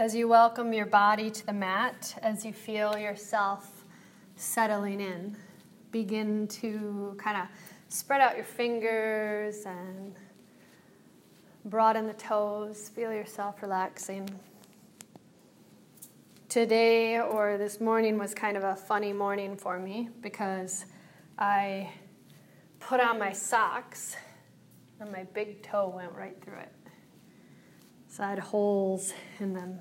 as you welcome your body to the mat, as you feel yourself settling in, begin to kind of spread out your fingers and broaden the toes. Feel yourself relaxing. Today or this morning was kind of a funny morning for me because I put on my socks and my big toe went right through it. So I had holes in them.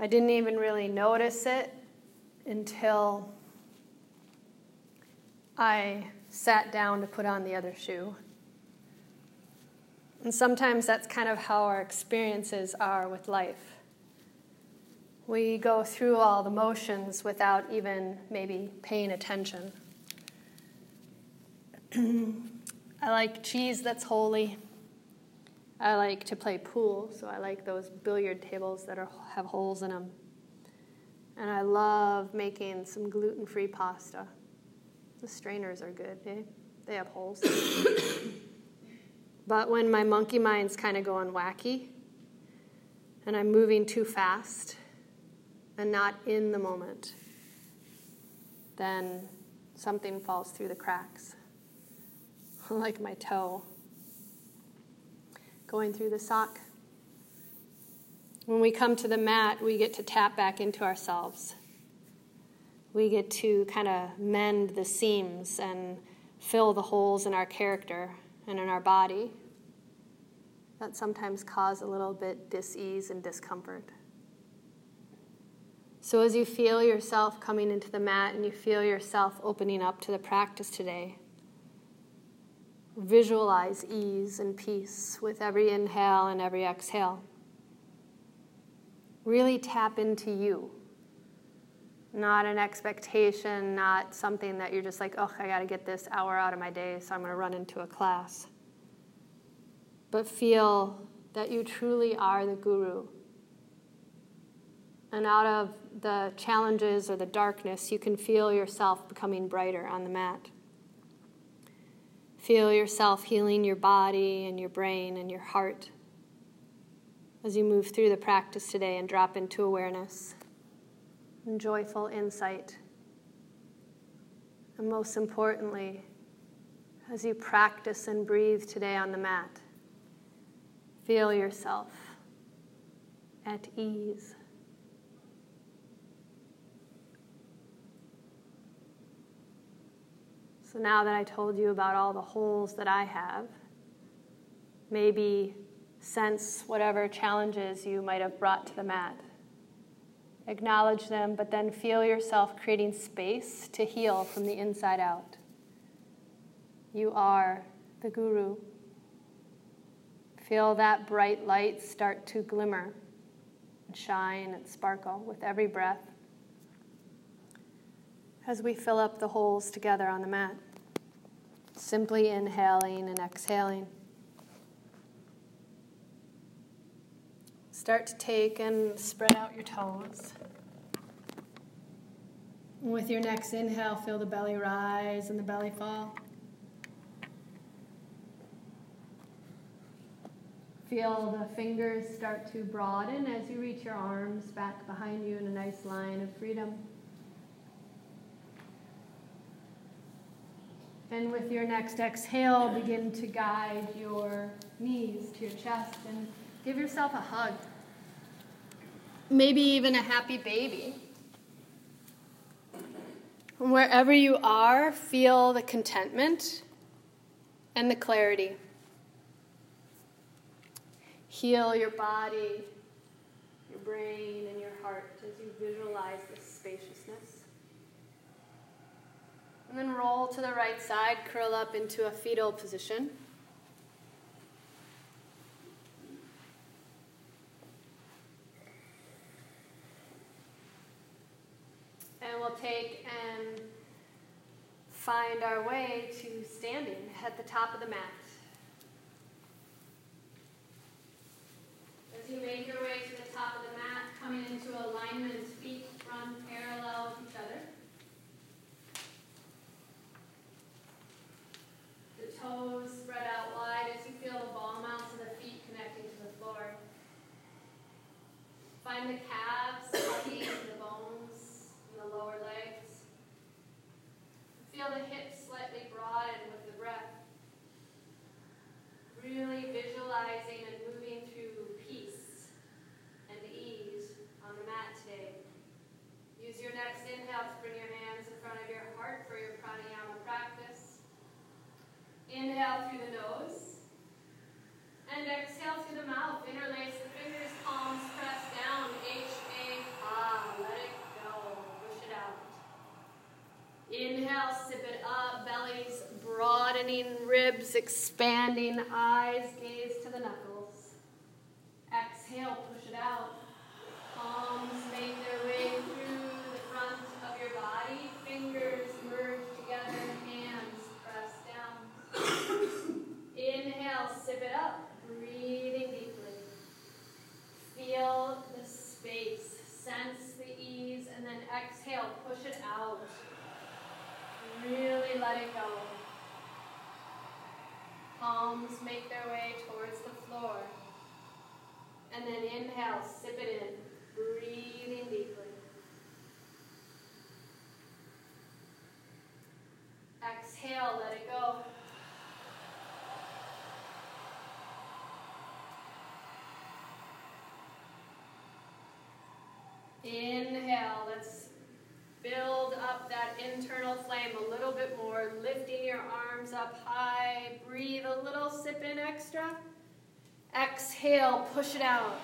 I didn't even really notice it until I sat down to put on the other shoe. And sometimes that's kind of how our experiences are with life. We go through all the motions without even maybe paying attention. I like cheese that's holey. I like to play pool, so I like those billiard tables that are, have holes in them. And I love making some gluten free pasta. The strainers are good, eh? They have holes. but when my monkey mind's kind of going wacky and I'm moving too fast and not in the moment, then something falls through the cracks, like my toe going through the sock. When we come to the mat, we get to tap back into ourselves. We get to kind of mend the seams and fill the holes in our character and in our body that sometimes cause a little bit dis-ease and discomfort. So as you feel yourself coming into the mat and you feel yourself opening up to the practice today, visualize ease and peace with every inhale and every exhale. Really tap into you. Not an expectation, not something that you're just like, oh, I got to get this hour out of my day, so I'm going to run into a class. But feel that you truly are the guru. And out of the challenges or the darkness, you can feel yourself becoming brighter on the mat. Feel yourself healing your body and your brain and your heart as you move through the practice today and drop into awareness and joyful insight. And most importantly, as you practice and breathe today on the mat, feel yourself at ease. So now that I told you about all the holes that I have, maybe sense whatever challenges you might have brought to the mat. Acknowledge them, but then feel yourself creating space to heal from the inside out. You are the guru. Feel that bright light start to glimmer and shine and sparkle with every breath as we fill up the holes together on the mat. Simply inhaling and exhaling. Start to take and spread out your toes. With your next inhale, feel the belly rise and the belly fall. Feel the fingers start to broaden as you reach your arms back behind you in a nice line of freedom. And with your next exhale, begin to guide your knees to your chest and give yourself a hug. Maybe even a happy baby. Wherever you are, feel the contentment and the clarity. Heal your body, your brain, and your heart as you visualize this spaciousness. And then roll to the right side, curl up into a fetal position. And we'll take and find our way to standing at the top of the mat. As you make your way to the top of the mat, coming into alignment, feet front parallel with each other. Toes spread out wide as you feel the ball mounts of the feet connecting to the floor. find the calves hugging the bones in the lower legs. Feel the hips slightly broaden with the breath. Really visualizing and moving through peace and ease on the mat today. Use your next inhale to bring your hands in front of your heart for your pranayama practice. Inhale through the nose. And exhale through the mouth. Interlace the fingers, palms press down. H-A-Ha. Let it go. Push it out. Inhale, sip it up. Bellies broadening, ribs expanding, eyes gaze to the knuckles. Exhale, push it out. Palms make their way through the front of your body. Fingers merge together, hands press down. Inhale, sip it up. Breathing deeply. Feel the space. Sense the ease. And then exhale, push it out. Really let it go. Palms make their way towards the floor. And then inhale, sip it in. Breathing deeply. Exhale, let it go. Inhale, let's build up that internal flame a little bit more, lifting your arms up high. Breathe a little, sip in extra. Exhale, push it out.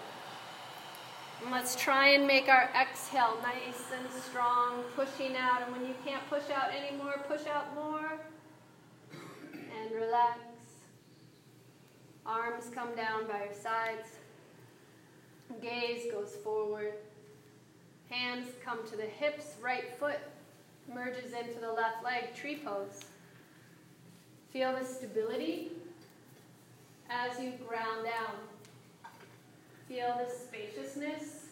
And let's try and make our exhale nice and strong, pushing out. And when you can't push out anymore, push out more. And relax. Arms come down by your sides. Gaze goes forward. Hands come to the hips, right foot merges into the left leg, tree pose. Feel the stability as you ground down. Feel the spaciousness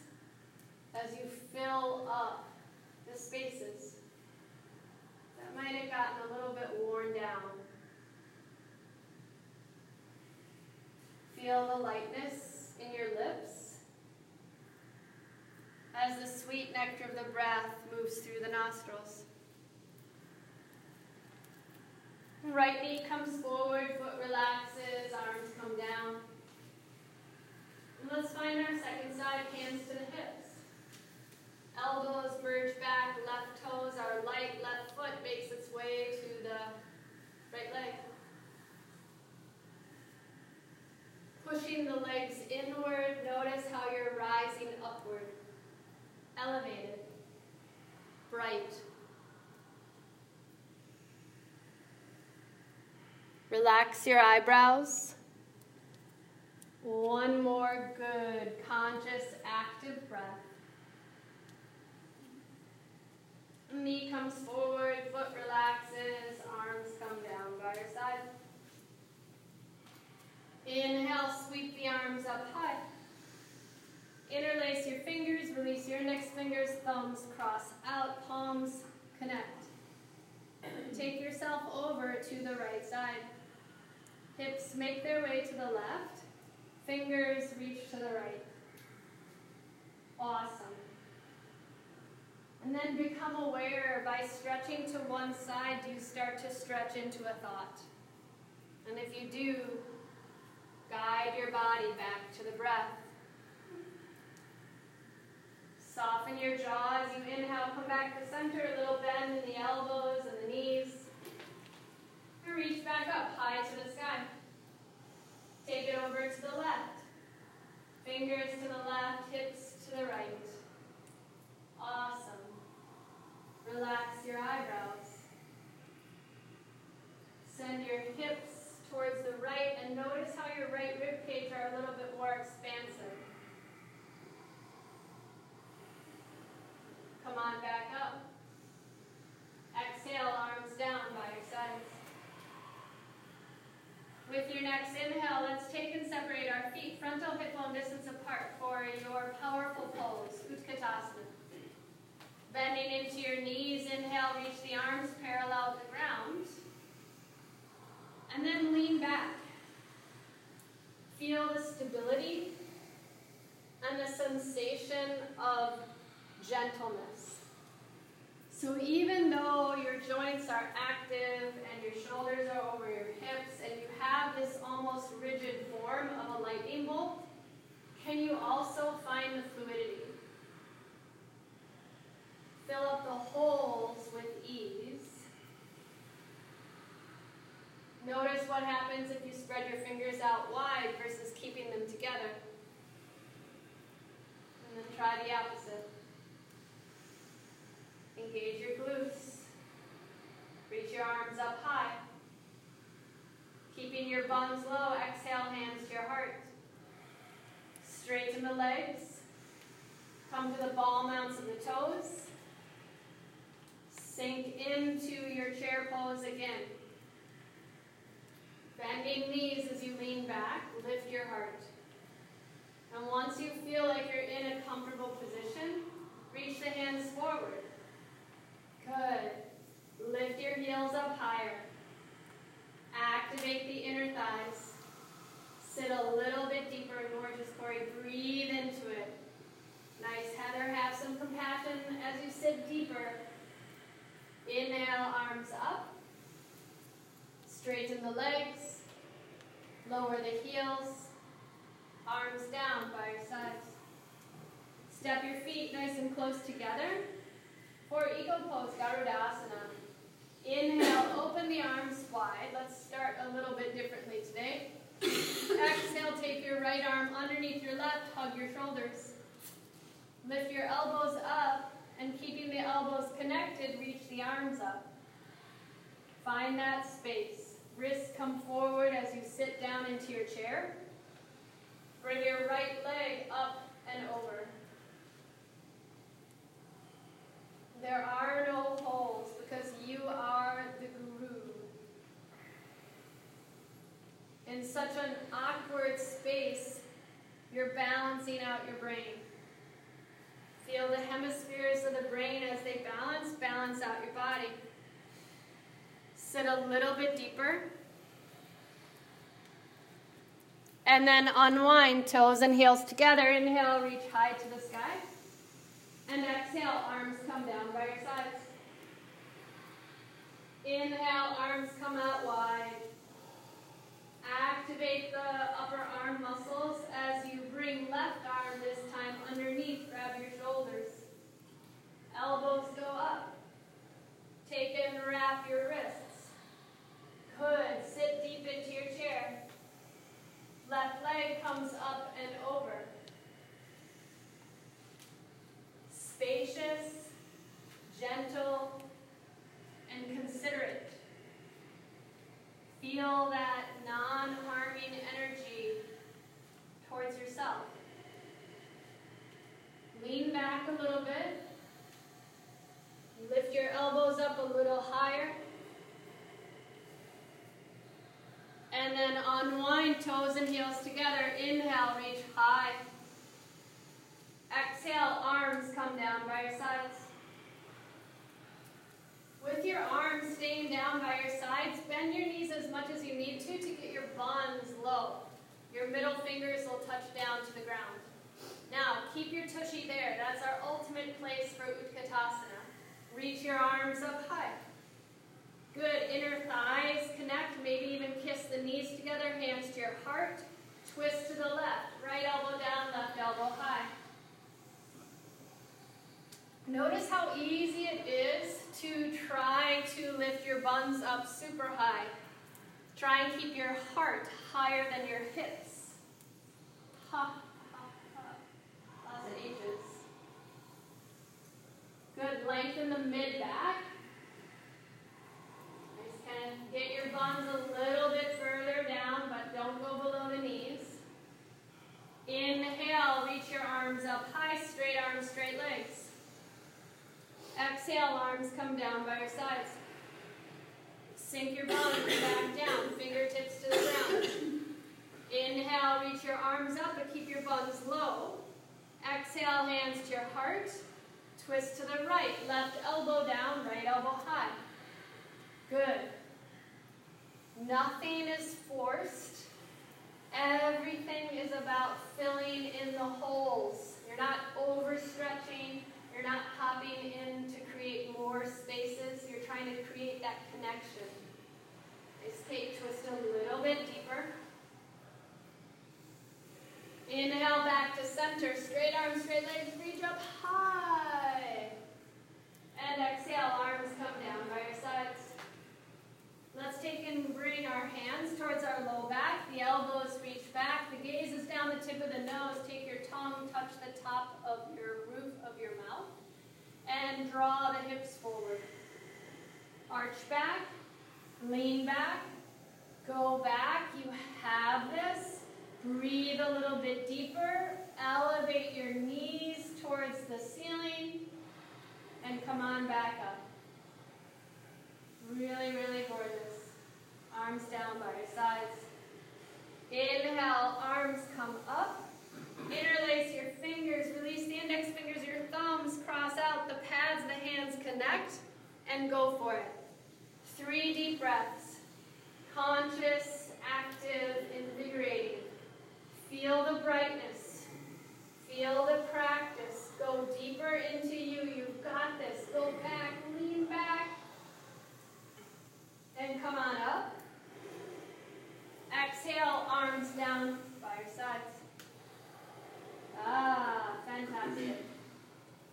as you fill up the spaces that might have gotten a little bit worn down. Feel the lightness in your lips as the sweet nectar of the breath moves through the nostrils. Right knee comes forward, foot relaxes, arms come down. And let's find our second side, hands to the hips. Elbows merge back, left toes, our light left foot makes its way to the right leg. Pushing the legs inward, notice how you're rising upward. Elevated, bright. Relax your eyebrows. One more good, conscious, active breath. Knee comes forward, foot relaxes, arms come down by your side. Inhale, sweep the arms up high. Interlace your fingers, release your index fingers, thumbs cross out, palms connect. Take yourself over to the right side. Hips make their way to the left. Fingers reach to the right. Awesome. And then become aware by stretching to one side, you start to stretch into a thought. And if you do, guide your body back to the breath. Soften your jaw as you inhale, come back to center, a little bend in the elbows and the knees. And reach back up, high to the sky. Take it over to the left. Fingers to the left, hips to the right. Awesome. Relax your eyebrows. Send your hips towards the right and notice how your right rib cage are a little bit more expansive. Come on back up. Exhale, arms down by your sides. With your next inhale, let's take and separate our feet frontal hip bone distance apart for your powerful pose, Utkatasana. Bending into your knees, inhale, reach the arms parallel to the ground. And then lean back. Feel the stability and the sensation of gentleness. So even though your joints are active and your shoulders are over your hips and you have this almost rigid form of a lightning bolt, can you also find the fluidity? Fill up the holes with ease. Notice what happens if you spread your fingers out wide versus keeping them together. And then try the opposite. Engage your glutes. Reach your arms up high. Keeping your buns low, exhale, hands to your heart. Straighten the legs. Come to the ball mounts of the toes. Sink into your chair pose again. Bending knees as you lean back, lift your heart. And once you feel like you're in a comfortable position, reach the hands forward. Good. Lift your heels up higher. Activate the inner thighs. Sit a little bit deeper, in gorgeous Corey. Breathe into it. Nice, Heather. Have some compassion as you sit deeper. Inhale, arms up. Straighten the legs. Lower the heels. Arms down by your sides. Step your feet nice and close together. For eagle pose, Garudasana. Inhale, open the arms wide. Let's start a little bit differently today. Exhale, take your right arm underneath your left, hug your shoulders. Lift your elbows up, and keeping the elbows connected, reach the arms up. Find that space. Wrists come forward as you sit down into your chair. Bring your right leg up and over. There are no holes because you are the guru. In such an awkward space, you're balancing out your brain. Feel the hemispheres of the brain as they balance, balance out your body. Sit a little bit deeper. And then unwind, toes and heels together. Inhale, reach high to the sky. And exhale, arms come down by your sides. Inhale, arms come out wide. Activate the upper arm muscles as you bring left arm this time underneath. Grab your shoulders. Elbows go up. Take and wrap your wrists. Good. Sit deep into your chair. Left leg comes up and over. Spacious, gentle, and considerate. Feel that non harming energy towards yourself. Lean back a little bit. Lift your elbows up a little higher. And then unwind toes and heels together. Inhale, reach high. Exhale, come down by your sides. With your arms staying down by your sides, bend your knees as much as you need to to get your buns low. Your middle fingers will touch down to the ground. Now, keep your tushy there. That's our ultimate place for Utkatasana. Reach your arms up high. Good. Inner thighs connect. Maybe even kiss the knees together. Hands to your heart. Twist to the left. Right elbow down, left elbow high. Notice how easy it is to try to lift your buns up super high. Try and keep your heart higher than your hips. Ha, ha, ha. Lots of H's. Good. Lengthen the mid back. Just kind of get your buns a little bit further down, but don't go below the knees. Inhale, reach your arms up high, straight arms, straight legs. Exhale, arms come down by your sides. Sink your bones back down, fingertips to the ground. Inhale, reach your arms up, but keep your buns low. Exhale, hands to your heart. Twist to the right, left elbow down, right elbow high. Good. Nothing is forced. Everything is about filling in the holes. You're not overstretching. You're not popping in to create more spaces. You're trying to create that connection. Escape twist a little bit deeper. Inhale back to center. Straight arms, straight legs. Reach up high. And exhale, arms come down by your sides. Let's take and bring our hands towards our low back. The elbows reach back. The gaze is down the tip of the nose. Take your tongue, touch the top of your roof of your mouth. And draw the hips forward. Arch back. Lean back. Go back. You have this. Breathe a little bit deeper. Elevate your knees towards the ceiling. And come on back up. Really, really gorgeous. Arms down by your sides. Inhale, arms come up. Interlace your fingers, release the index fingers, your thumbs cross out, the pads, the hands connect, and go for it. Three deep breaths. Conscious, active, invigorating. Feel the brightness. Feel the practice. Go deeper into you. You've got this. Go back, lean back. And come on up. Exhale, arms down by your sides. Ah, fantastic.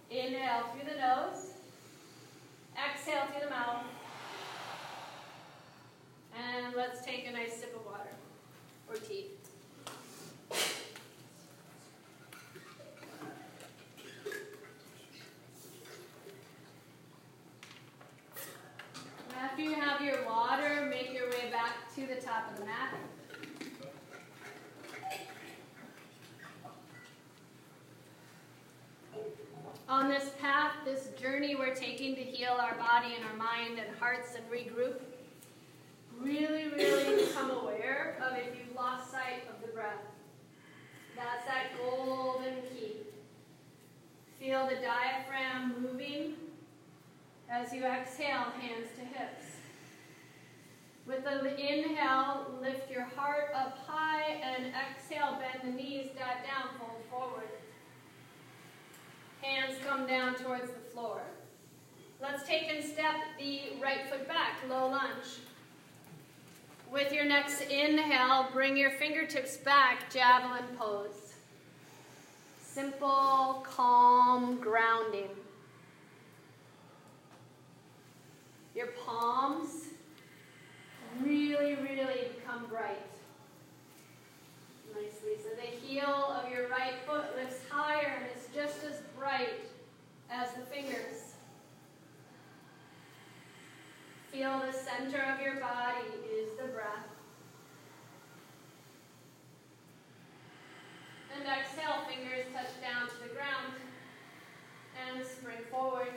Inhale through the nose. Exhale through the mouth. And let's take a nice sip of water or tea. After you have your water, make your way back to the top of the mat. On this path, this journey we're taking to heal our body and our mind and hearts and regroup, really, really become aware of if you've lost sight of the breath. That's that golden key. Feel the diaphragm moving as you exhale, hands to hips. With the inhale, lift your heart up high, and exhale, bend the knees, dot down, fold forward. Hands come down towards the floor. Let's take and step the right foot back, low lunge. With your next inhale, bring your fingertips back, javelin pose. Simple, calm, grounding. Your palms really, really become bright. Nicely. So the heel of your right foot lifts higher and it's just as bright as the fingers. Feel the center of your body is the breath. And exhale, fingers touch down to the ground. And spring forward.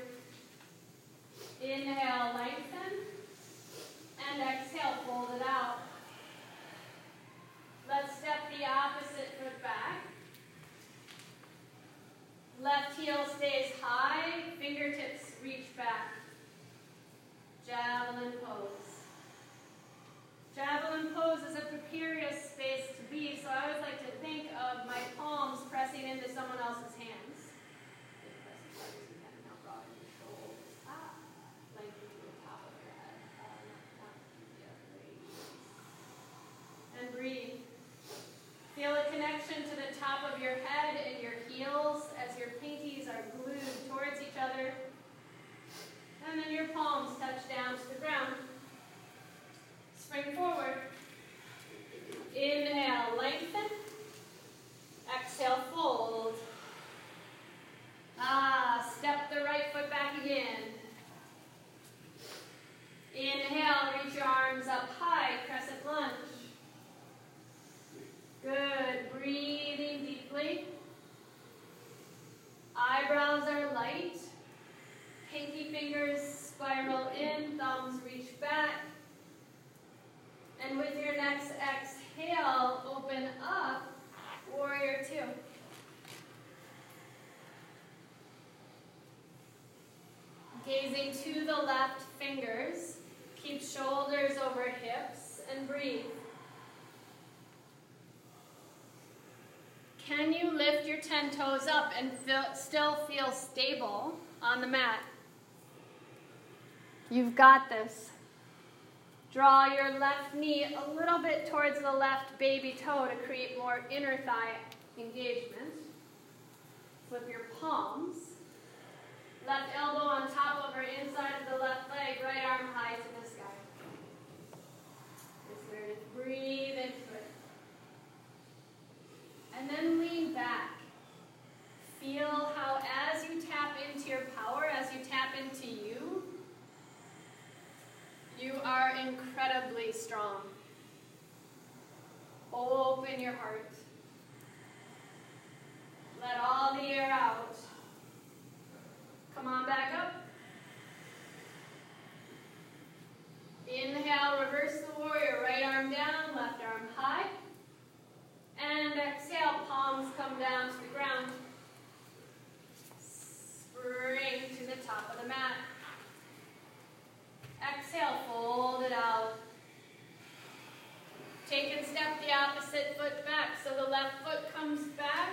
Inhale, lengthen. And exhale, fold it out. Let's step the opposite foot back. Left heel stays high, fingertips reach back. Javelin pose. Javelin pose is a precarious space to be, so I always like to think of my palms pressing into someone else's hands. And breathe. Feel a connection to the top of your head and your heels as your pinkies are glued towards each other. And then your palms touch down to the ground. Spring forward. Inhale, lengthen. Exhale, fold. Ah, step the right foot back again. Inhale, reach your arms up high, crescent lunge. Good, breathing deeply. Eyebrows are light. Pinky fingers spiral in, thumbs reach back. And with your next exhale, open up, warrior two. Gazing to the left fingers, keep shoulders over hips and breathe. Can you lift your 10 10 toes up and feel, still feel stable on the mat. You've got this. Draw your left knee a little bit towards the left baby toe to create more inner thigh engagement. Flip your palms. Left elbow on top over inside of the left leg, right arm high to the sky. Just learn to breathe into it. And then lean back. Feel how as you tap into your power, as you tap into you, you are incredibly strong. Open your heart. Let all the air out. Come on back up. Inhale, reverse the warrior. Right arm down, left arm high. And exhale, palms come down to the ground. Spring to the top of the mat. Exhale, fold it out. Take and step the opposite foot back so the left foot comes back.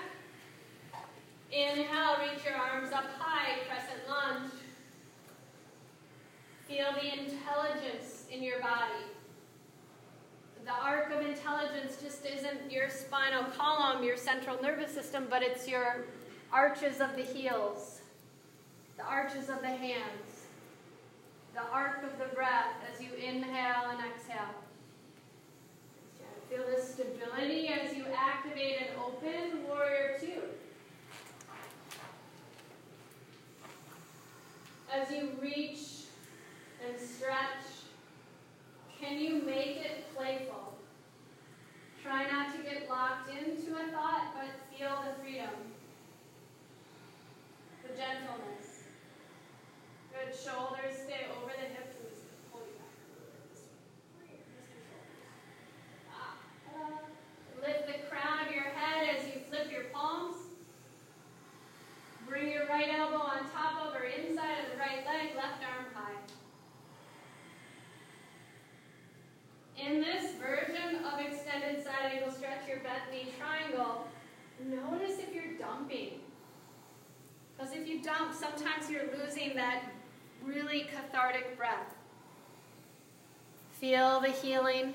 Inhale, reach your arms up high, crescent lunge. Feel the intelligence in your body. The arc of intelligence just isn't your spinal column, your central nervous system, but it's your arches of the heels, the arches of the hands, the arc of the breath as you inhale and exhale. Feel the stability as you activate and open warrior two. As you reach and stretch, can you make it playful? Try not to get locked into a thought, but feel the freedom, the gentleness. Good shoulders stay over the hips Lift the crown of your head as you flip your palms. Bring your right elbow on top over inside of the right leg, left arm high. In this version of extended side angle stretch, your bent knee triangle, notice if you're dumping. Because if you dump, sometimes you're losing that really cathartic breath. Feel the healing.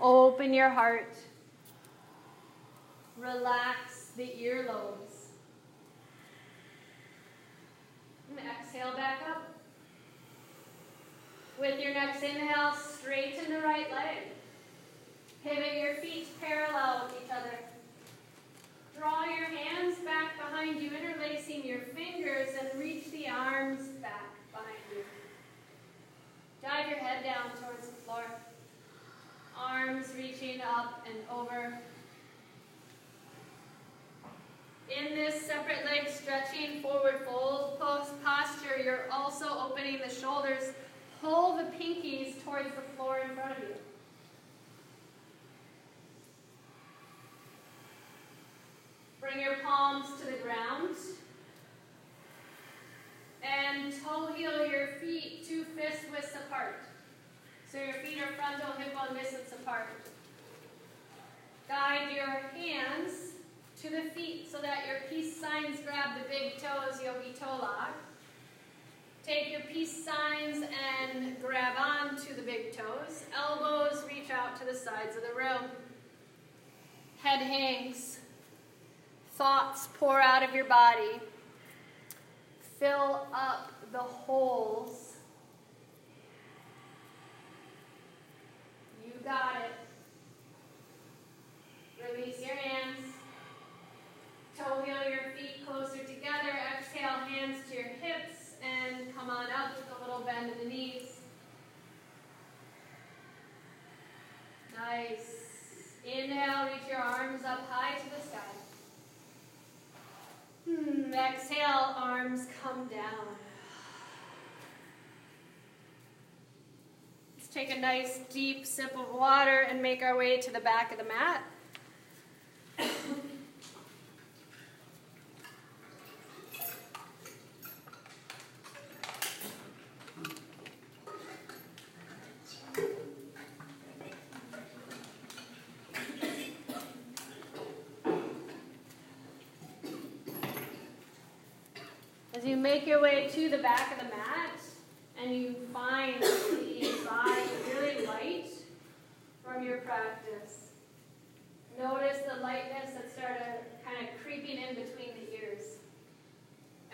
Open your heart. Relax the earlobes. Exhale back up. With your next inhale, straighten the right leg. Pivot your feet parallel with each other. Draw your hands back behind you, interlacing your fingers, and reach the arms back behind you. Dive your head down towards the floor arms reaching up and over. In this separate leg stretching forward fold post posture, you're also opening the shoulders. Pull the pinkies towards the floor in front of you. Bring your palms to the ground. And toe heel your feet two fist widths apart. So your feet are frontal hip bone distance apart. Guide your hands to the feet so that your peace signs grab the big toes, yogi toe lock. Take your peace signs and grab on to the big toes. Elbows reach out to the sides of the room. Head hangs. Thoughts pour out of your body. Fill up the holes got it. Release your hands. Toe heel your feet closer together. Exhale, hands to your hips, and come on up with a little bend in the knees. Nice. Inhale, reach your arms up high to the sky. Hmm. Exhale, arms come down. Take a nice deep sip of water and make our way to the back of the mat. As you make your way to the back of the mat and you find the body really light from your practice, notice the lightness that started kind of creeping in between the ears.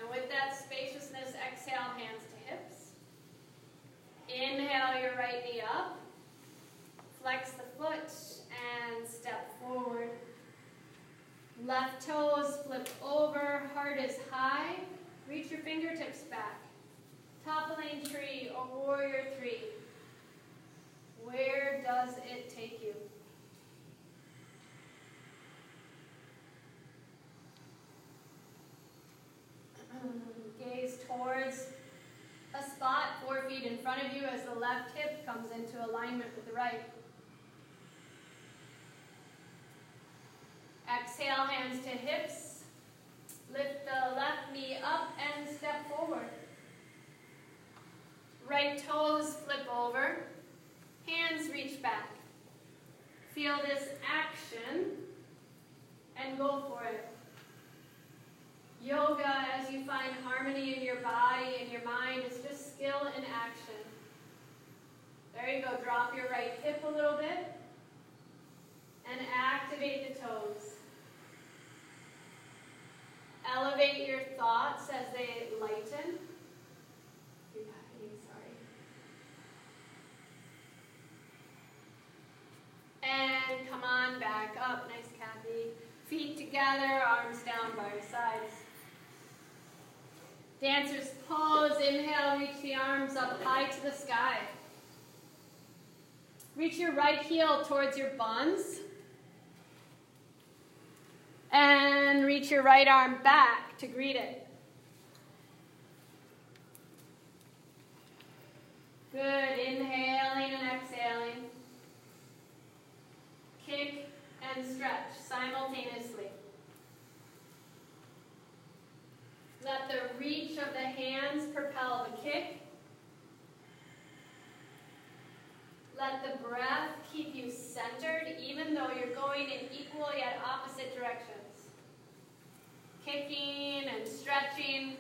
And with that spaciousness, exhale, hands to hips. Inhale your right knee up. Flex the foot and step forward. Left toes flip over, heart is high. Reach your fingertips back. Toppling tree or warrior three. Where does it take you? Gaze towards a spot four feet in front of you as the left hip comes into alignment with the right. Exhale, hands to hips. Lift the left knee up and step forward. Right toes flip over. Hands reach back. Feel this action and go for it. Yoga, as you find harmony in your body and your mind, is just skill in action. There you go. Drop your right hip a little bit and activate the toes. Elevate your thoughts as they lighten. Back up. Nice, Kathy. Feet together, arms down by your sides. Dancer's pose. Inhale, reach the arms up high to the sky. Reach your right heel towards your buns. And reach your right arm back to greet it. Good. Inhaling and exhaling. Kick and stretch simultaneously. Let the reach of the hands propel the kick. Let the breath keep you centered even though you're going in equal yet opposite directions. Kicking and stretching,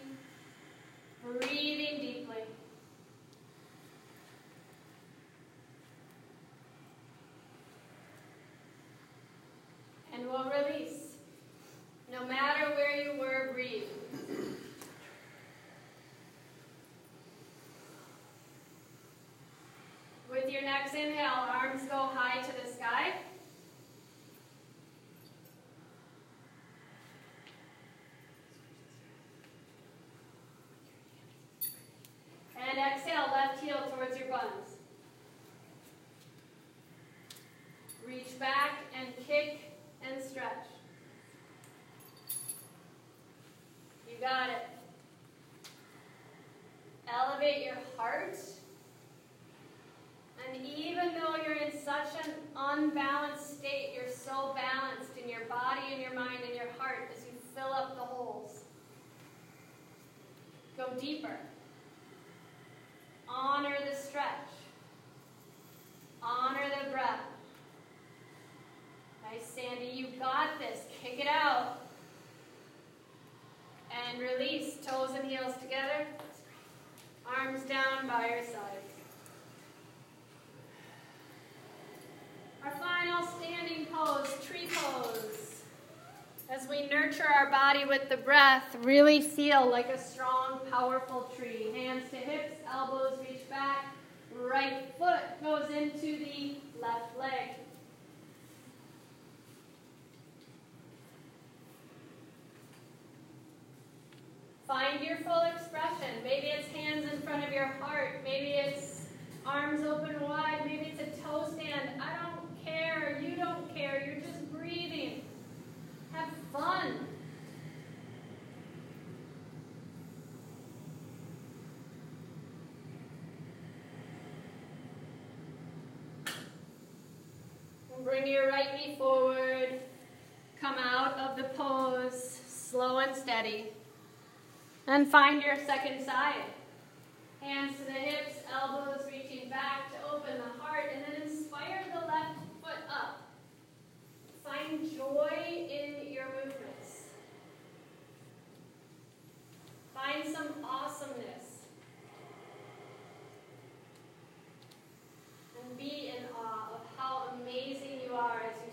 breathing deeply. And we'll release. No matter where you were, breathe. With your next inhale, arms go high to the sky. And exhale, left heel towards your buns. Reach back and kick stretch. You got it. Elevate your heart. And even though you're in such an unbalanced state, you're so balanced in your body and your mind and your heart as you fill up the holes. Go deeper. Honor the stretch. Honor the breath. Nice, Sandy. You got this. Kick it out. And release. Toes and heels together. Arms down by your sides. Our final standing pose, tree pose. As we nurture our body with the breath, really feel like a strong, powerful tree. Hands to hips, elbows reach back. Right foot goes into the left leg. Find your full expression. Maybe it's hands in front of your heart. Maybe it's arms open wide. Maybe it's a toe stand. I don't care. You don't care. You're just breathing. Have fun. Bring your right knee forward. Come out of the pose, slow and steady. And find your second side. Hands to the hips, elbows reaching back to open the heart, and then inspire the left foot up. Find joy in your movements. Find some awesomeness. And be in awe of how amazing you are as you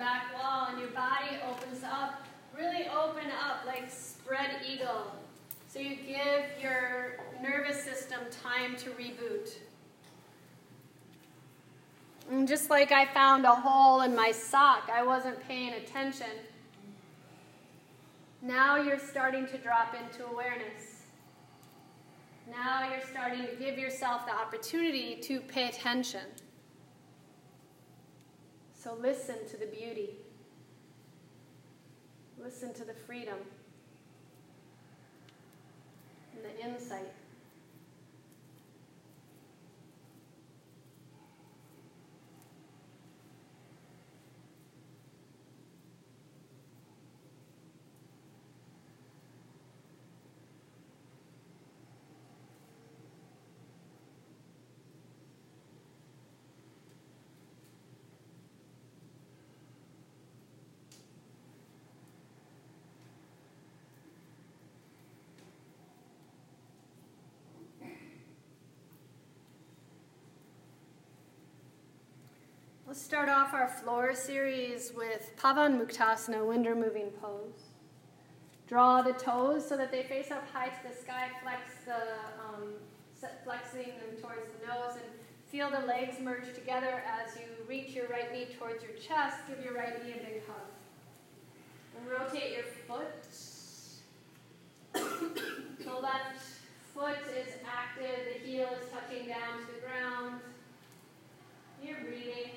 back wall, and your body opens up. Really open up like spread eagle. So you give your nervous system time to reboot. And just like I found a hole in my sock, I wasn't paying attention. Now you're starting to drop into awareness. Now you're starting to give yourself the opportunity to pay attention. So listen to the beauty. Listen to the freedom and the insight. Let's start off our floor series with Pavanmuktasana, wind removing pose. Draw the toes so that they face up high to the sky, flex the, um, flexing them towards the nose, and feel the legs merge together as you reach your right knee towards your chest. Give your right knee a big hug. And rotate your foot. the left foot is active, the heel is touching down to the ground. You're breathing.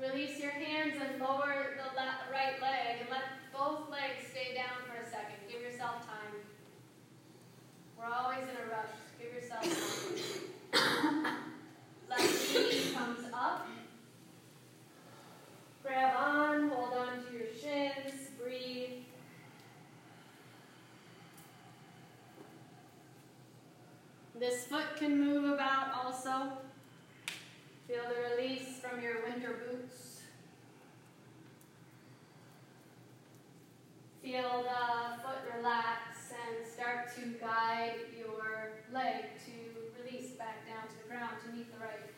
Release your hands and lower the right leg and let both legs stay down for a second. Give yourself time. We're always in a rush. Give yourself time. left knee comes up. Grab on, hold on to your shins, breathe. This foot can move about also. Feel the release from your winter boots. Feel the foot relax and start to guide your leg to release back down to the ground to meet the right.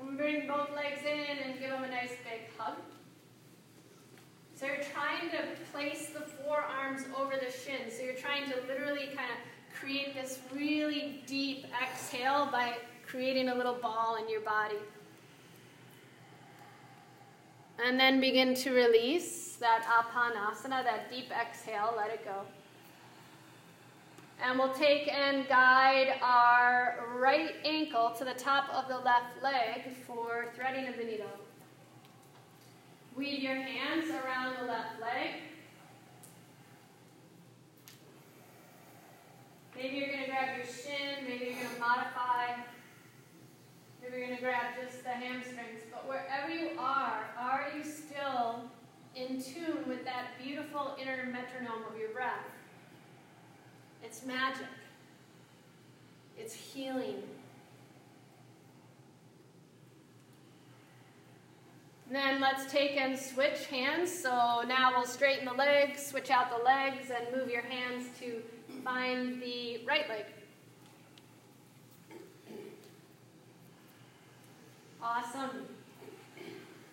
And bring both legs in and give them a nice big hug. So you're trying to place the forearms over the shins. So you're trying to literally kind of create this really deep exhale by creating a little ball in your body. And then begin to release that apanasana, that deep exhale, let it go. And we'll take and guide our right ankle to the top of the left leg for threading of the needle. Weave your hands around the left leg. Maybe you're going to grab your shin, maybe you're going to modify You're going to grab just the hamstrings. But wherever you are, are you still in tune with that beautiful inner metronome of your breath? It's magic. It's healing. then let's take and switch hands. So now we'll straighten the legs, switch out the legs, and move your hands to find the right leg. Awesome.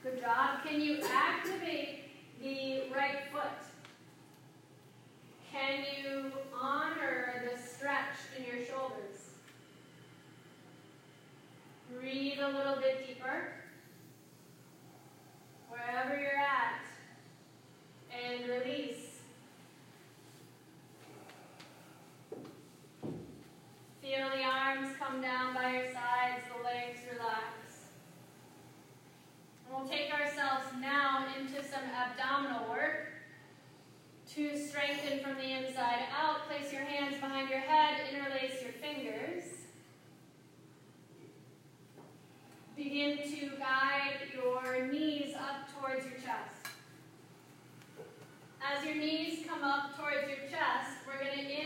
Good job. Can you activate the right foot? Can you honor the stretch in your shoulders? Breathe a little bit deeper. Wherever you're at. And release. Feel the arms come down by your sides, the legs relax. We'll take ourselves now into some abdominal work. To strengthen from the inside out, place your hands behind your head, interlace your fingers. Begin to guide your knees up towards your chest. As your knees come up towards your chest, we're going to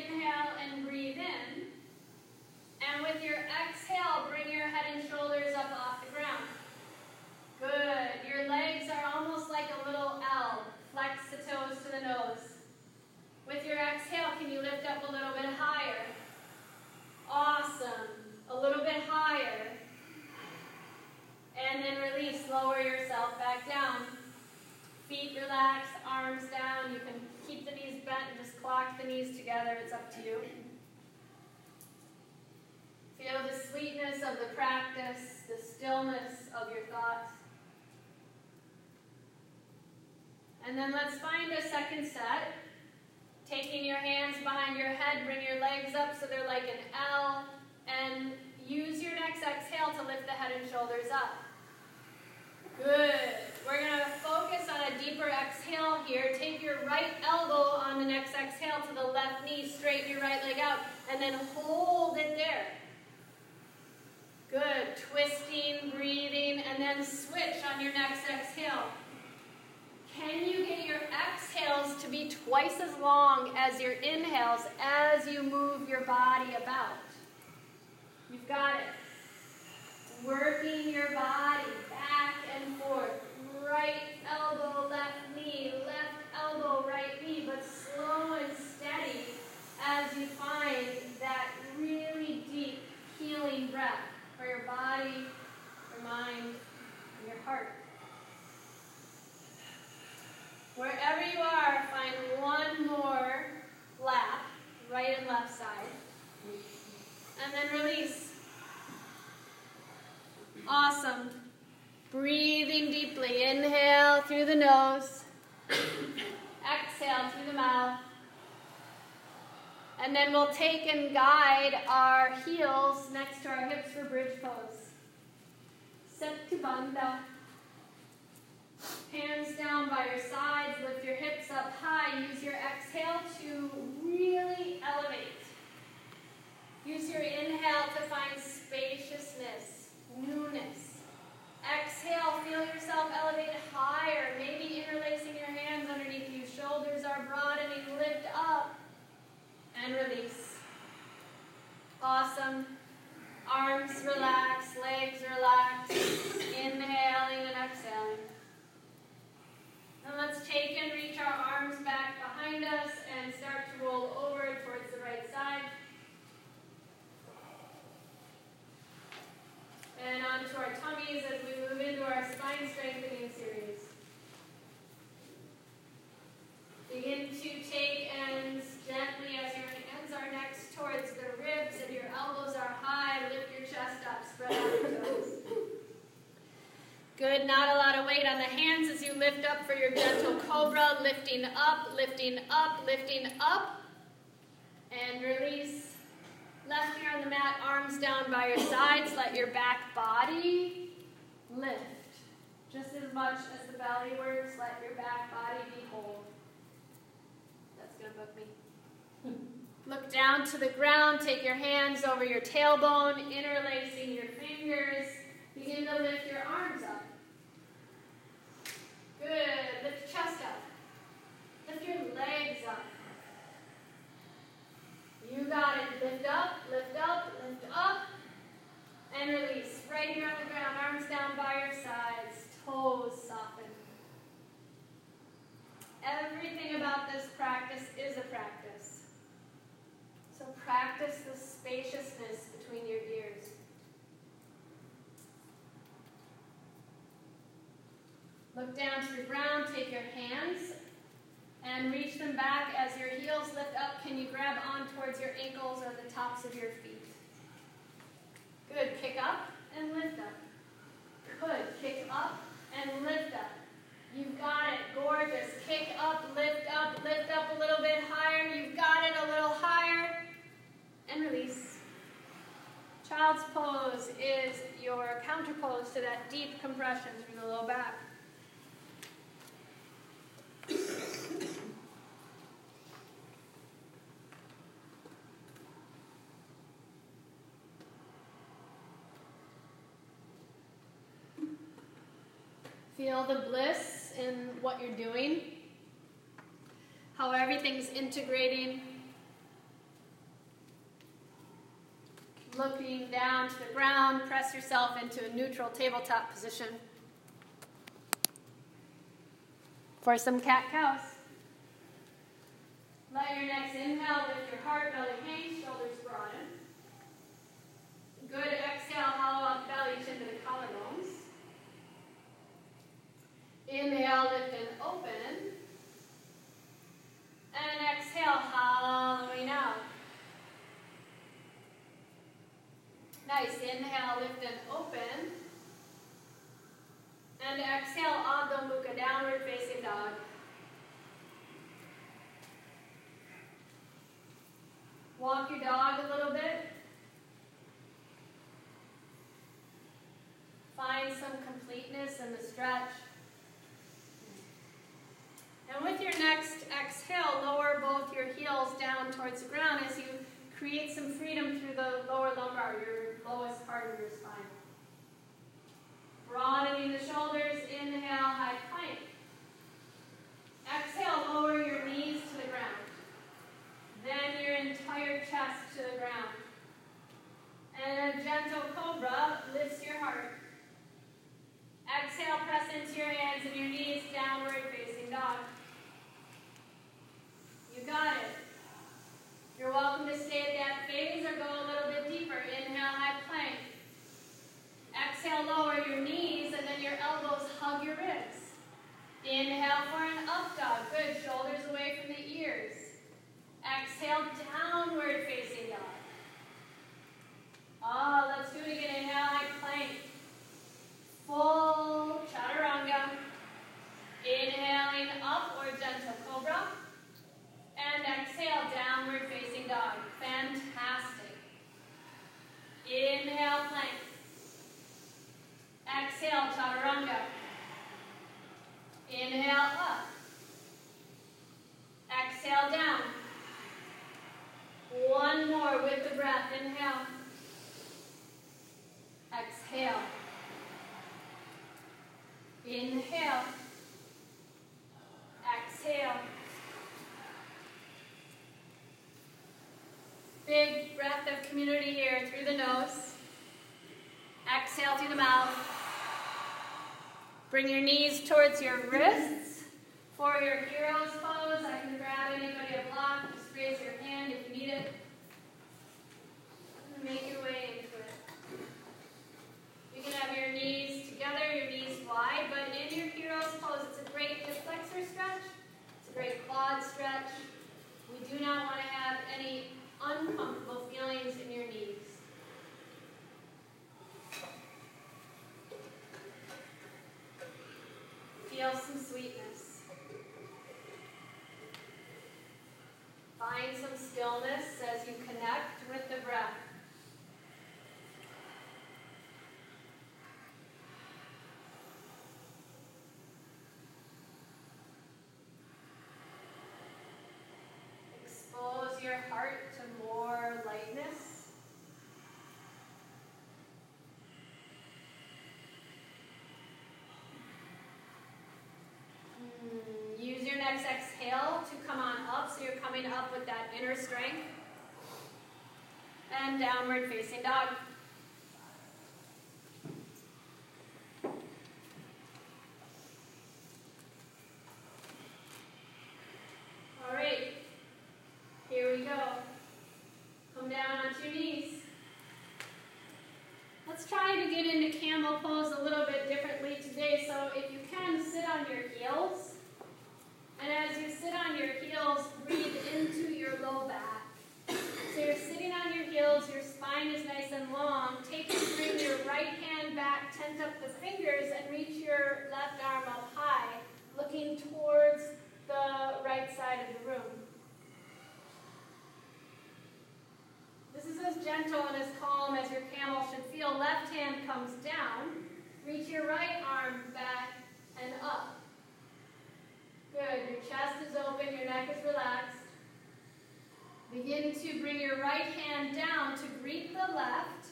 Inhale through the nose. Exhale through the mouth. And then we'll take and guide our heels next to our hips for bridge pose. Setu Bandha. Hands down by your sides, lift your hips up high. Use your exhale to really elevate. Use your inhale to find spaciousness, newness. Exhale, feel yourself elevate higher, maybe interlacing your hands underneath you. Shoulders are broadening, lift up and release. Awesome. Arms relax, legs relax. Inhaling and exhaling. And let's take and reach our arms back behind us and start to roll over towards the right side. And onto our tummies as we move into our spine strengthening series. Begin to take ends gently as your hands are next towards the ribs and your elbows are high. Lift your chest up, spread out your toes. Good, not a lot of weight on the hands as you lift up for your gentle cobra. Lifting up, lifting up, lifting up. And release. Left ear on the mat, arms down by your sides. Let your back body lift. Just as much as the belly works, let your back body be whole. That's going to book me. Look down to the ground. Take your hands over your tailbone, interlacing your fingers. Begin to lift your arms up. Good. Lift chest up. Lift your legs up. You got it. Lift up, up, lift up, and release. Right here on the ground, arms down by your sides, toes soften. Everything about this practice is a practice. So practice the spaciousness between your ears. Look down to the ground, take your hands and reach them back as your heels lift up. Can you grab on towards your ankles or the tops of your feet? Good. Kick up and lift up. Good. Kick up and lift up. You've got it. Gorgeous. Kick up, lift up, lift up a little bit higher. You've got it a little higher. And release. Child's pose is your counter pose to that deep compression through the low back. Feel the bliss in what you're doing, how everything's integrating. Looking down to the ground, press yourself into a neutral tabletop position for some cat cows. Let your next inhale lift your heart, belly hang, shoulders broaden. Good exhale, hollow out the belly, chin to the collarbones. Inhale, lift and open. And exhale, hollowing out. Nice. Inhale, lift and open. And exhale, Adho Mukha, downward facing dog. Walk your dog a little bit. Find some completeness in the stretch. And with your next exhale, lower both your heels down towards the ground as you create some freedom through the lower lumbar, your lowest part of your spine. Broadening the shoulders, inhale, high plank. Exhale, lower your knees to the ground. Then your entire chest to the ground. And a gentle cobra lifts your heart. Exhale, press into your hands and your knees, downward facing dog. You got it. You're welcome to stay at that phase or go a little bit deeper. Inhale, high plank. Exhale, lower your knees and then your elbows hug your ribs. Inhale for an up dog. Good. Shoulders away from the ears. Exhale, downward facing dog. Ah, let's do it again. Inhale, high plank. Full chaturanga. Inhaling up or gentle cobra. And exhale, downward facing dog. Fantastic. Inhale, plank. Exhale, chaturanga. Inhale, up. Exhale, down. One more with the breath. Inhale. Exhale. Inhale. Exhale. Big breath of community here through the nose. Exhale through the mouth. Bring your knees towards your wrists. For your hero's pose, I can grab anybody a block. Just raise your hand if you need it. Make your way into it. You can have your knees together, your knees wide, but in your hero's pose, it's a great hip flexor stretch. It's a great quad stretch. We do not want to have any uncomfortable feelings in your knees. Feel some sweetness. Find some stillness as you connect with the breath. Expose your heart to more lightness. Mm, Use your next exhale to come on up, so you're coming up with that inner strength. Downward facing dog. All right, here we go. Come down onto your knees. Let's try to get into camel pose a little bit differently today. So if you can, sit on your heels. And as you sit on your heels, breathe into your low back. So you're sitting on your heels, your spine is nice and long. Take and bring your right hand back, tent up the fingers, and reach your left arm up high, looking towards the right side of the room. This is as gentle and as calm as your camel should feel. Left hand comes down. Reach your right arm back and up. Good. Your chest is open, your neck is relaxed. Begin to bring your right hand down to greet the left.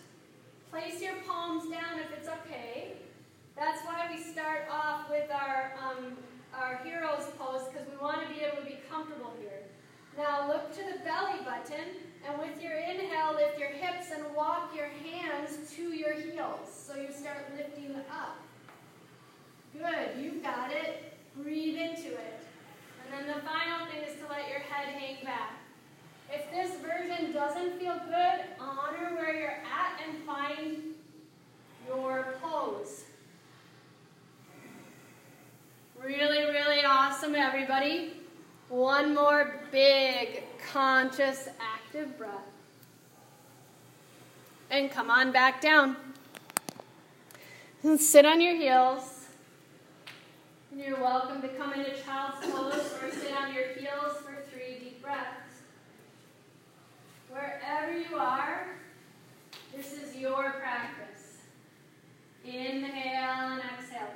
Place your palms down if it's okay. That's why we start off with our, um, our hero's pose because we want to be able to be comfortable here. Now look to the belly button and with your inhale lift your hips and walk your hands to your heels. So you start lifting up. Good, you got it. Breathe into it. And then the final thing is to let your head hang back. If this version doesn't feel good, honor where you're at and find your pose. Really, really Awesome, everybody. One more big, conscious, active breath. And come on back down. And sit on your heels. And you're welcome to come into child's pose or sit on your heels for three deep breaths. Wherever you are, this is your practice. Inhale and exhale.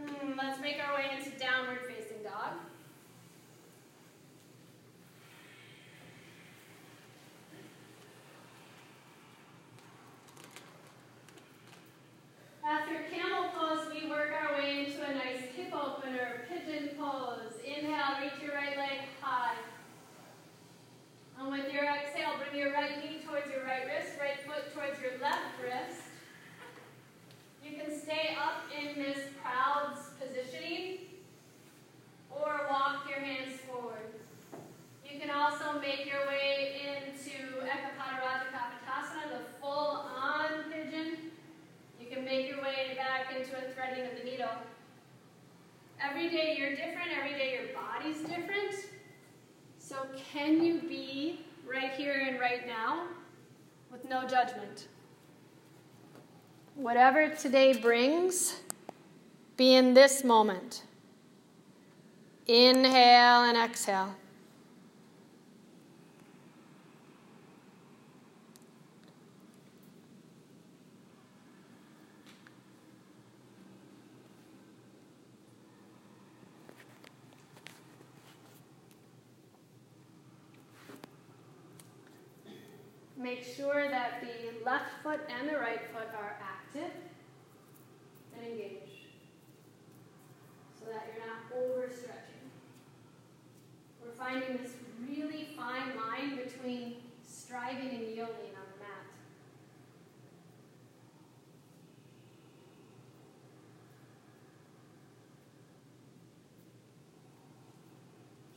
Mm, let's make our way into downward facing dog. After camel pose, we work our way into a nice hip opener, pigeon pose. Inhale, reach your right leg high. And with your exhale, bring your right knee towards your right wrist, right foot towards your left wrist. You can stay up in this proud positioning or walk your hands forward. You can also make your way into Ekapada Kapotasana, the full-on pigeon. You can make your way back into a threading of the needle. Every day you're different, every day your body's different. So can you be right here and right now with no judgment? Today brings, be in this moment. Inhale and exhale. Make sure that the left foot and the right foot are active and engaged so that you're not overstretching. We're finding this really fine line between striving and yielding on the mat.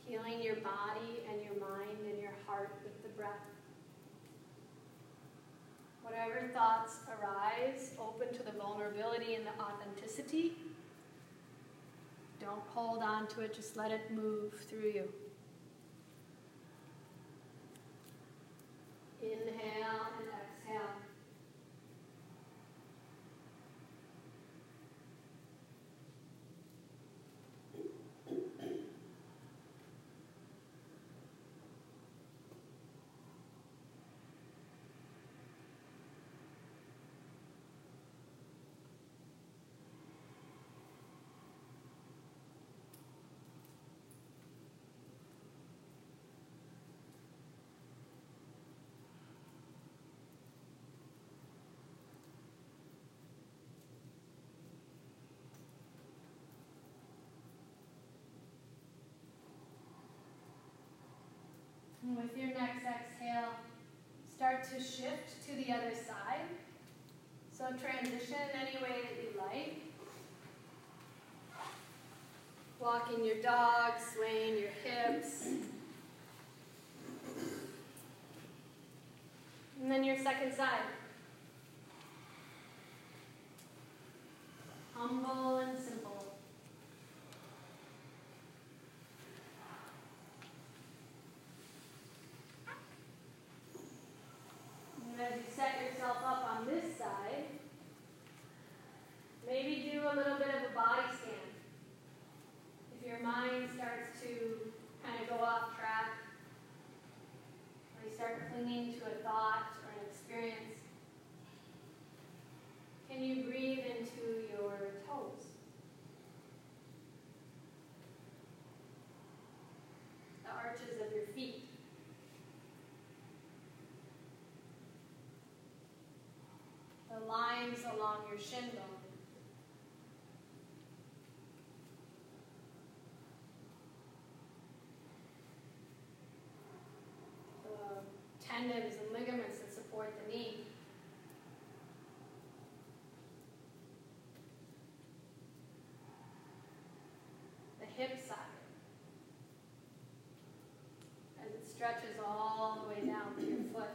Healing your body and your mind and your heart with the breath. Whatever thoughts arise, open to the vulnerability and the authenticity. Don't hold on to it, just let it move through you. Inhale and exhale. And with your next exhale, start to shift to the other side. So transition any way that you like. Walking your dog, swaying your hips. And then your second side. Humble and simple. And as you set yourself up on this side, maybe do a little bit of a body scan. If your mind starts to kind of go off track, or you start clinging to a thought or an experience, can you breathe into your toes? The arches of your feet. the along your shin bone. The tendons and ligaments that support the knee. The hip socket. As it stretches all the way down to your foot.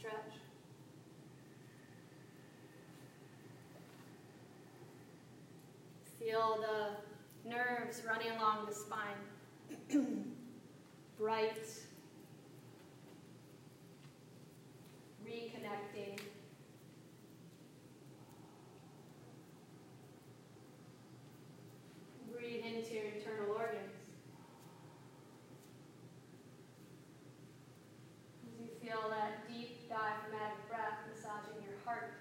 stretch. Feel the nerves running along the spine. Bright, reconnecting. Breathe into your internal organs. As you feel that deep diaphragmatic breath massaging your heart.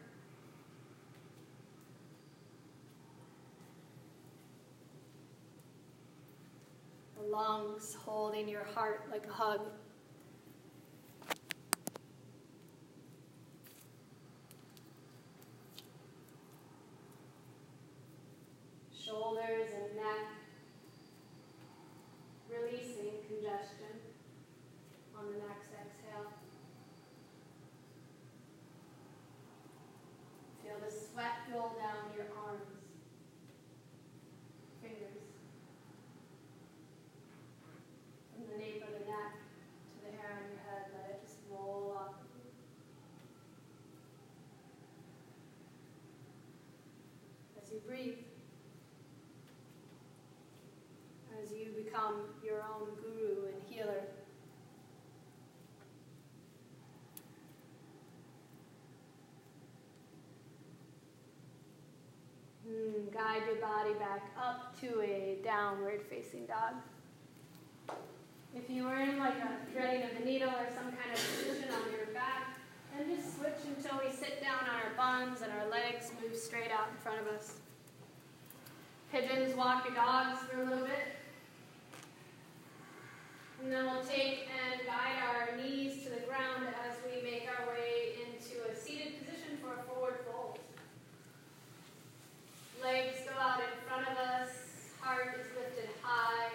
The lungs holding your heart like a hug. shoulders and neck, releasing congestion on the next exhale. Feel the sweat roll down your arms, fingers, from the nape of the neck to the hair on your head. Let it just roll up. As breathe, as you become your own guru and healer. Mm, guide your body back up to a downward facing dog. If you were in like a threading of the needle or some kind of position on your back, then just switch until we sit down on our buns and our legs move straight out in front of us. Pigeons walk your dogs for a little bit. And then we'll take and guide our knees to the ground as we make our way into a seated position for a forward fold. Legs go out in front of us, heart is lifted high.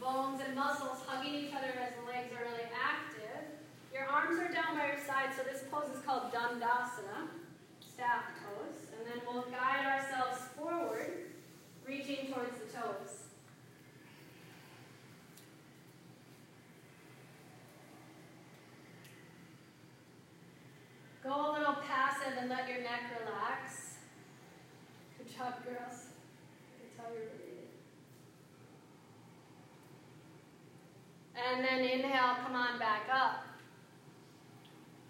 Bones and muscles hugging each other as the legs are really active. Your arms are down by your side, so this pose is called Dandasana, staff pose. And then we'll guide ourselves forward, reaching towards the toes. Go a little passive and let your neck relax. Good job, girls. I can tell you're related. And then inhale, come on back up.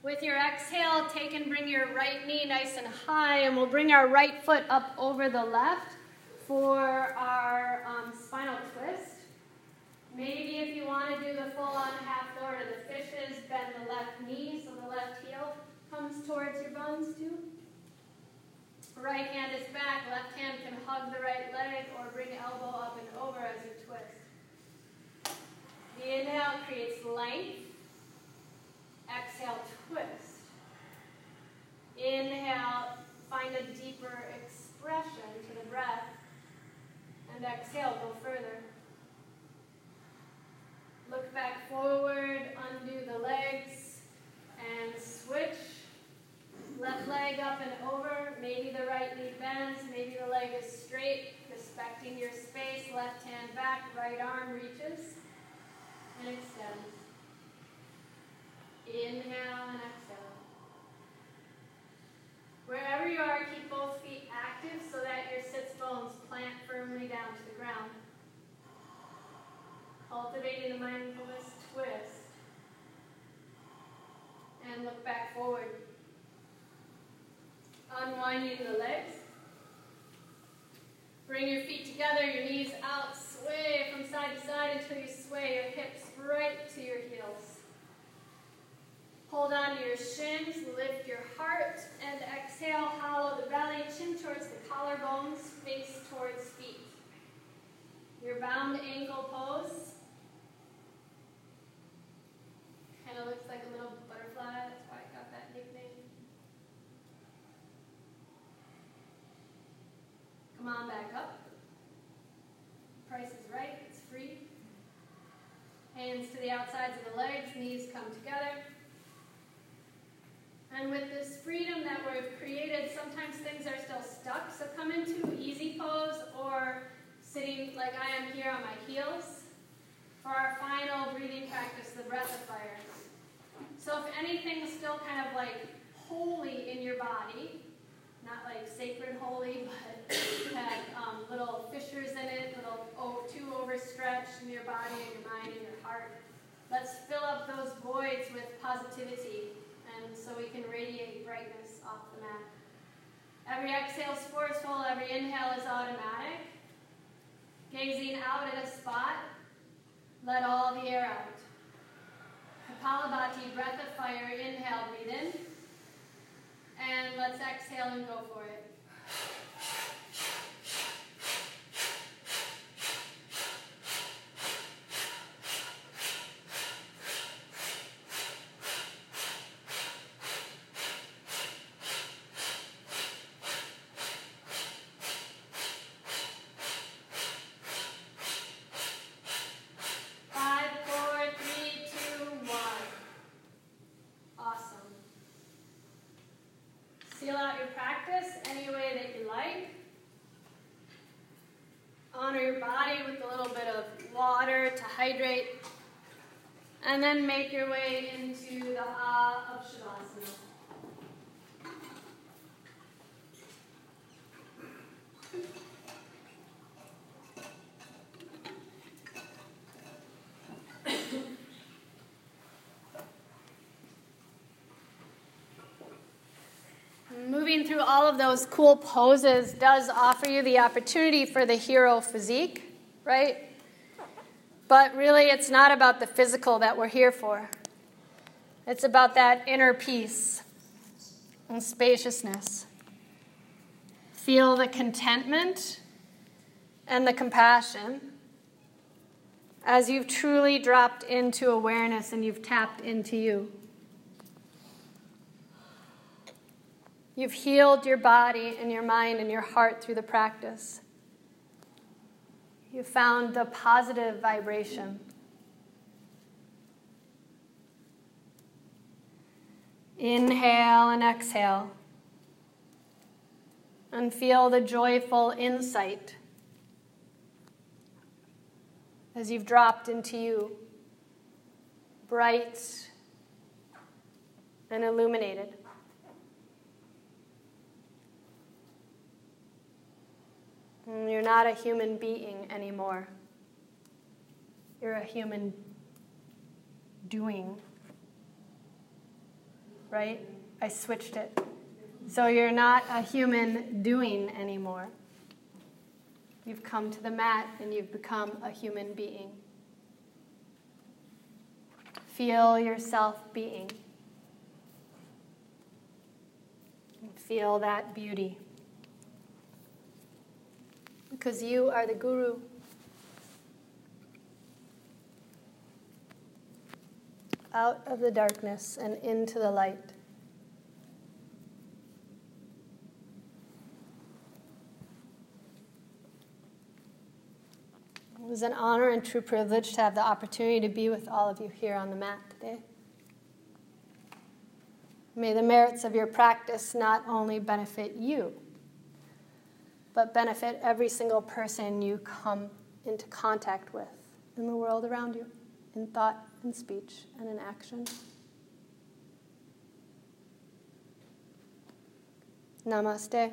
With your exhale, take and bring your right knee nice and high, and we'll bring our right foot up over the left for our um, spinal twist. Maybe if you want to do the full on half lord of the fishes, bend the left knee so the left heel comes towards your buns too. Right hand is back, left hand can hug the right leg or bring elbow up and over as you twist. The inhale creates length. Exhale, twist. Inhale, find a deeper expression to the breath. And exhale, go further. Look back forward, undo the legs, and switch Left leg up and over. Maybe the right knee bends. Maybe the leg is straight. Respecting your space. Left hand back. Right arm reaches and extends. Inhale and exhale. Wherever you are, keep both feet active so that your sits bones plant firmly down to the ground. The mindfulness twist. And look back forward unwinding the legs. Bring your feet together, your knees out, sway from side to side until you sway your hips right to your heels. Hold on to your shins, lift your heart, and exhale, hollow the belly, chin towards the collarbones, face towards feet. Your bound ankle pose. Kind of looks like a little butterfly. That's why I got that nickname. Come on back up. Price is right, it's free. Hands to the outsides of the legs, knees come together. And with this freedom that we've created, sometimes things are still stuck. So come into easy pose or sitting like I am here on my heels for our final breathing practice, the breath of fire. So if anything's still kind of like holey in your body, not like sacred holy, but had um, little fissures in it, little oh, too overstretched in your body and your mind and your heart. Let's fill up those voids with positivity, and so we can radiate brightness off the mat. Every exhale is forceful, every inhale is automatic. Gazing out at a spot, let all the air out. Kapalabhati, breath of fire, inhale, breathe in. And let's exhale and go for it. And then make your way into the Ah of Shavasana. Moving through all of those cool poses does offer you the opportunity for the hero physique, right? But really, it's not about the physical that we're here for. It's about that inner peace and spaciousness. Feel the contentment and the compassion as you've truly dropped into awareness and you've tapped into you. You've healed your body and your mind and your heart through the practice. You found the positive vibration. Inhale and exhale. And feel the joyful insight as you've dropped into you, bright and illuminated. Mm, you're not a human being anymore. You're a human doing. Right? I switched it. So you're not a human doing anymore. You've come to the mat and you've become a human being. Feel yourself being. Feel that beauty because you are the guru. Out of the darkness and into the light. It was an honor and true privilege to have the opportunity to be with all of you here on the mat today. May the merits of your practice not only benefit you, but benefit every single person you come into contact with in the world around you, in thought, in speech, and in action. Namaste.